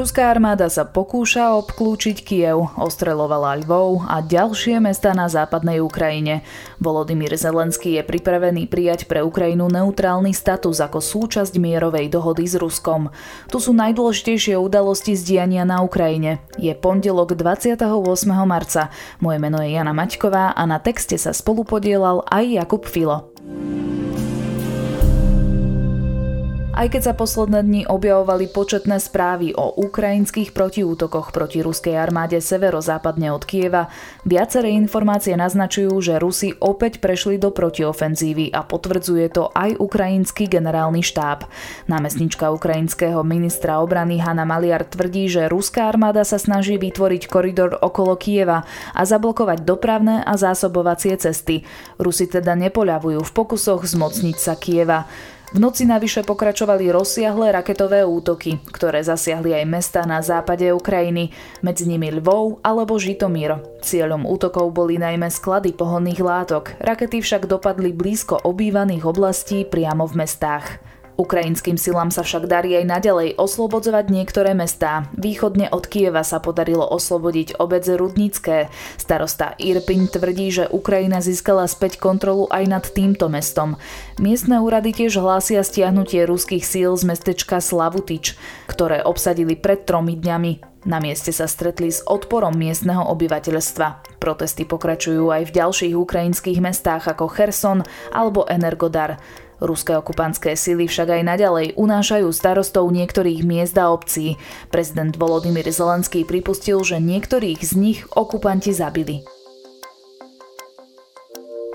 Ruská armáda sa pokúša obklúčiť Kiev, ostrelovala Lvov a ďalšie mesta na západnej Ukrajine. Volodymyr Zelenský je pripravený prijať pre Ukrajinu neutrálny status ako súčasť mierovej dohody s Ruskom. Tu sú najdôležitejšie udalosti z diania na Ukrajine. Je pondelok 28. marca. Moje meno je Jana Maťková a na texte sa spolupodielal aj Jakub Filo. Aj keď sa posledné dni objavovali početné správy o ukrajinských protiútokoch proti ruskej armáde severozápadne od Kieva, viaceré informácie naznačujú, že Rusi opäť prešli do protiofenzívy a potvrdzuje to aj ukrajinský generálny štáb. Námestnička ukrajinského ministra obrany Hanna Maliar tvrdí, že ruská armáda sa snaží vytvoriť koridor okolo Kieva a zablokovať dopravné a zásobovacie cesty. Rusi teda nepoľavujú v pokusoch zmocniť sa Kieva. V noci navyše pokračovali rozsiahle raketové útoky, ktoré zasiahli aj mesta na západe Ukrajiny, medzi nimi Lvov alebo Žitomír. Cieľom útokov boli najmä sklady pohonných látok, rakety však dopadli blízko obývaných oblastí priamo v mestách. Ukrajinským silám sa však darí aj naďalej oslobodzovať niektoré mestá. Východne od Kieva sa podarilo oslobodiť obec Rudnické. Starosta Irpin tvrdí, že Ukrajina získala späť kontrolu aj nad týmto mestom. Miestne úrady tiež hlásia stiahnutie ruských síl z mestečka Slavutič, ktoré obsadili pred tromi dňami. Na mieste sa stretli s odporom miestneho obyvateľstva. Protesty pokračujú aj v ďalších ukrajinských mestách ako Cherson alebo Energodar. Ruské okupantské sily však aj naďalej unášajú starostov niektorých miest a obcí. Prezident Volodymyr Zelenský pripustil, že niektorých z nich okupanti zabili.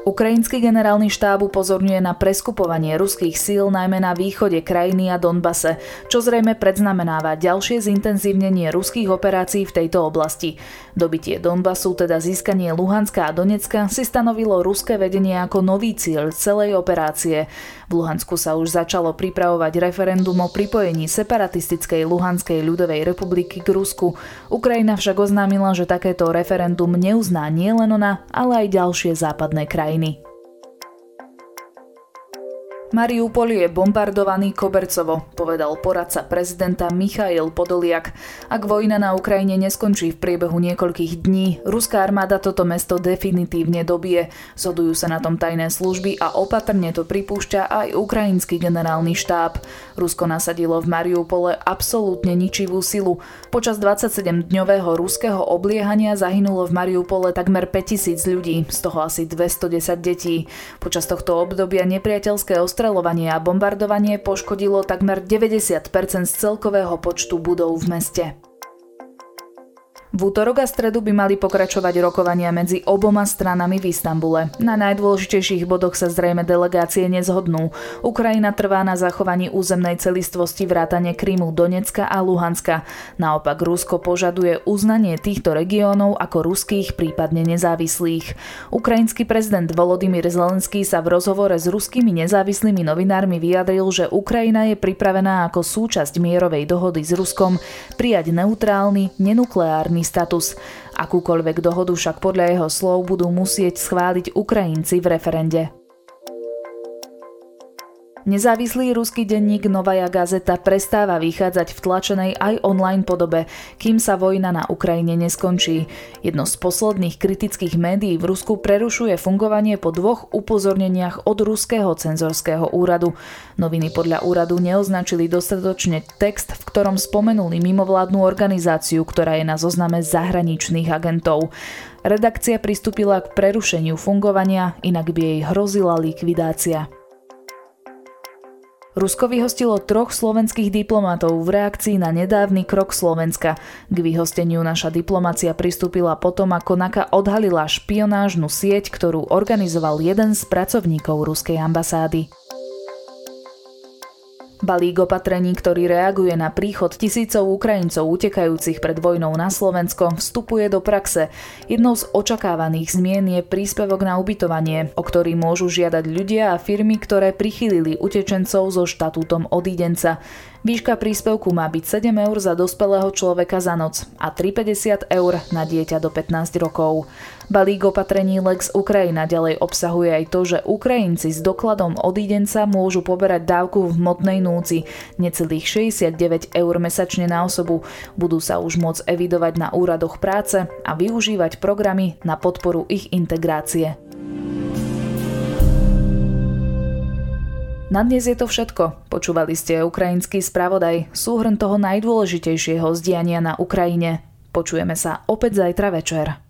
Ukrajinský generálny štáb upozorňuje na preskupovanie ruských síl najmä na východe krajiny a Donbase, čo zrejme predznamenáva ďalšie zintenzívnenie ruských operácií v tejto oblasti. Dobitie Donbasu, teda získanie Luhanska a Donecka, si stanovilo ruské vedenie ako nový cieľ celej operácie. V Luhansku sa už začalo pripravovať referendum o pripojení separatistickej Luhanskej ľudovej republiky k Rusku. Ukrajina však oznámila, že takéto referendum neuzná nielen ona, ale aj ďalšie západné krajiny krajiny. Mariupol je bombardovaný kobercovo, povedal poradca prezidenta Michail Podoliak. Ak vojna na Ukrajine neskončí v priebehu niekoľkých dní, ruská armáda toto mesto definitívne dobije. Zhodujú sa na tom tajné služby a opatrne to pripúšťa aj ukrajinský generálny štáb. Rusko nasadilo v Mariupole absolútne ničivú silu. Počas 27-dňového ruského obliehania zahynulo v Mariupole takmer 5000 ľudí, z toho asi 210 detí. Počas tohto obdobia nepriateľské ostreľovanie a bombardovanie poškodilo takmer 90% z celkového počtu budov v meste. V útorok a stredu by mali pokračovať rokovania medzi oboma stranami v Istambule. Na najdôležitejších bodoch sa zrejme delegácie nezhodnú. Ukrajina trvá na zachovaní územnej celistvosti vrátane Krymu, Donecka a Luhanska. Naopak Rusko požaduje uznanie týchto regiónov ako ruských, prípadne nezávislých. Ukrajinský prezident Volodymyr Zelenský sa v rozhovore s ruskými nezávislými novinármi vyjadril, že Ukrajina je pripravená ako súčasť mierovej dohody s Ruskom prijať neutrálny, nenukleárny status. Akúkoľvek dohodu však podľa jeho slov budú musieť schváliť Ukrajinci v referende. Nezávislý ruský denník Novaja Gazeta prestáva vychádzať v tlačenej aj online podobe, kým sa vojna na Ukrajine neskončí. Jedno z posledných kritických médií v Rusku prerušuje fungovanie po dvoch upozorneniach od ruského cenzorského úradu. Noviny podľa úradu neoznačili dostatočne text, v ktorom spomenuli mimovládnu organizáciu, ktorá je na zozname zahraničných agentov. Redakcia pristúpila k prerušeniu fungovania, inak by jej hrozila likvidácia. Rusko vyhostilo troch slovenských diplomatov v reakcii na nedávny krok Slovenska. K vyhosteniu naša diplomacia pristúpila potom, ako NAKA odhalila špionážnu sieť, ktorú organizoval jeden z pracovníkov ruskej ambasády. Balík opatrení, ktorý reaguje na príchod tisícov Ukrajincov utekajúcich pred vojnou na Slovensko, vstupuje do praxe. Jednou z očakávaných zmien je príspevok na ubytovanie, o ktorý môžu žiadať ľudia a firmy, ktoré prichylili utečencov so štatútom odídenca. Výška príspevku má byť 7 eur za dospelého človeka za noc a 3,50 eur na dieťa do 15 rokov. Balík opatrení Lex Ukrajina ďalej obsahuje aj to, že Ukrajinci s dokladom odídenca môžu poberať dávku v hmotnej núci, necelých 69 eur mesačne na osobu. Budú sa už môcť evidovať na úradoch práce a využívať programy na podporu ich integrácie. Na dnes je to všetko. Počúvali ste ukrajinský spravodaj, súhrn toho najdôležitejšieho zdiania na Ukrajine. Počujeme sa opäť zajtra večer.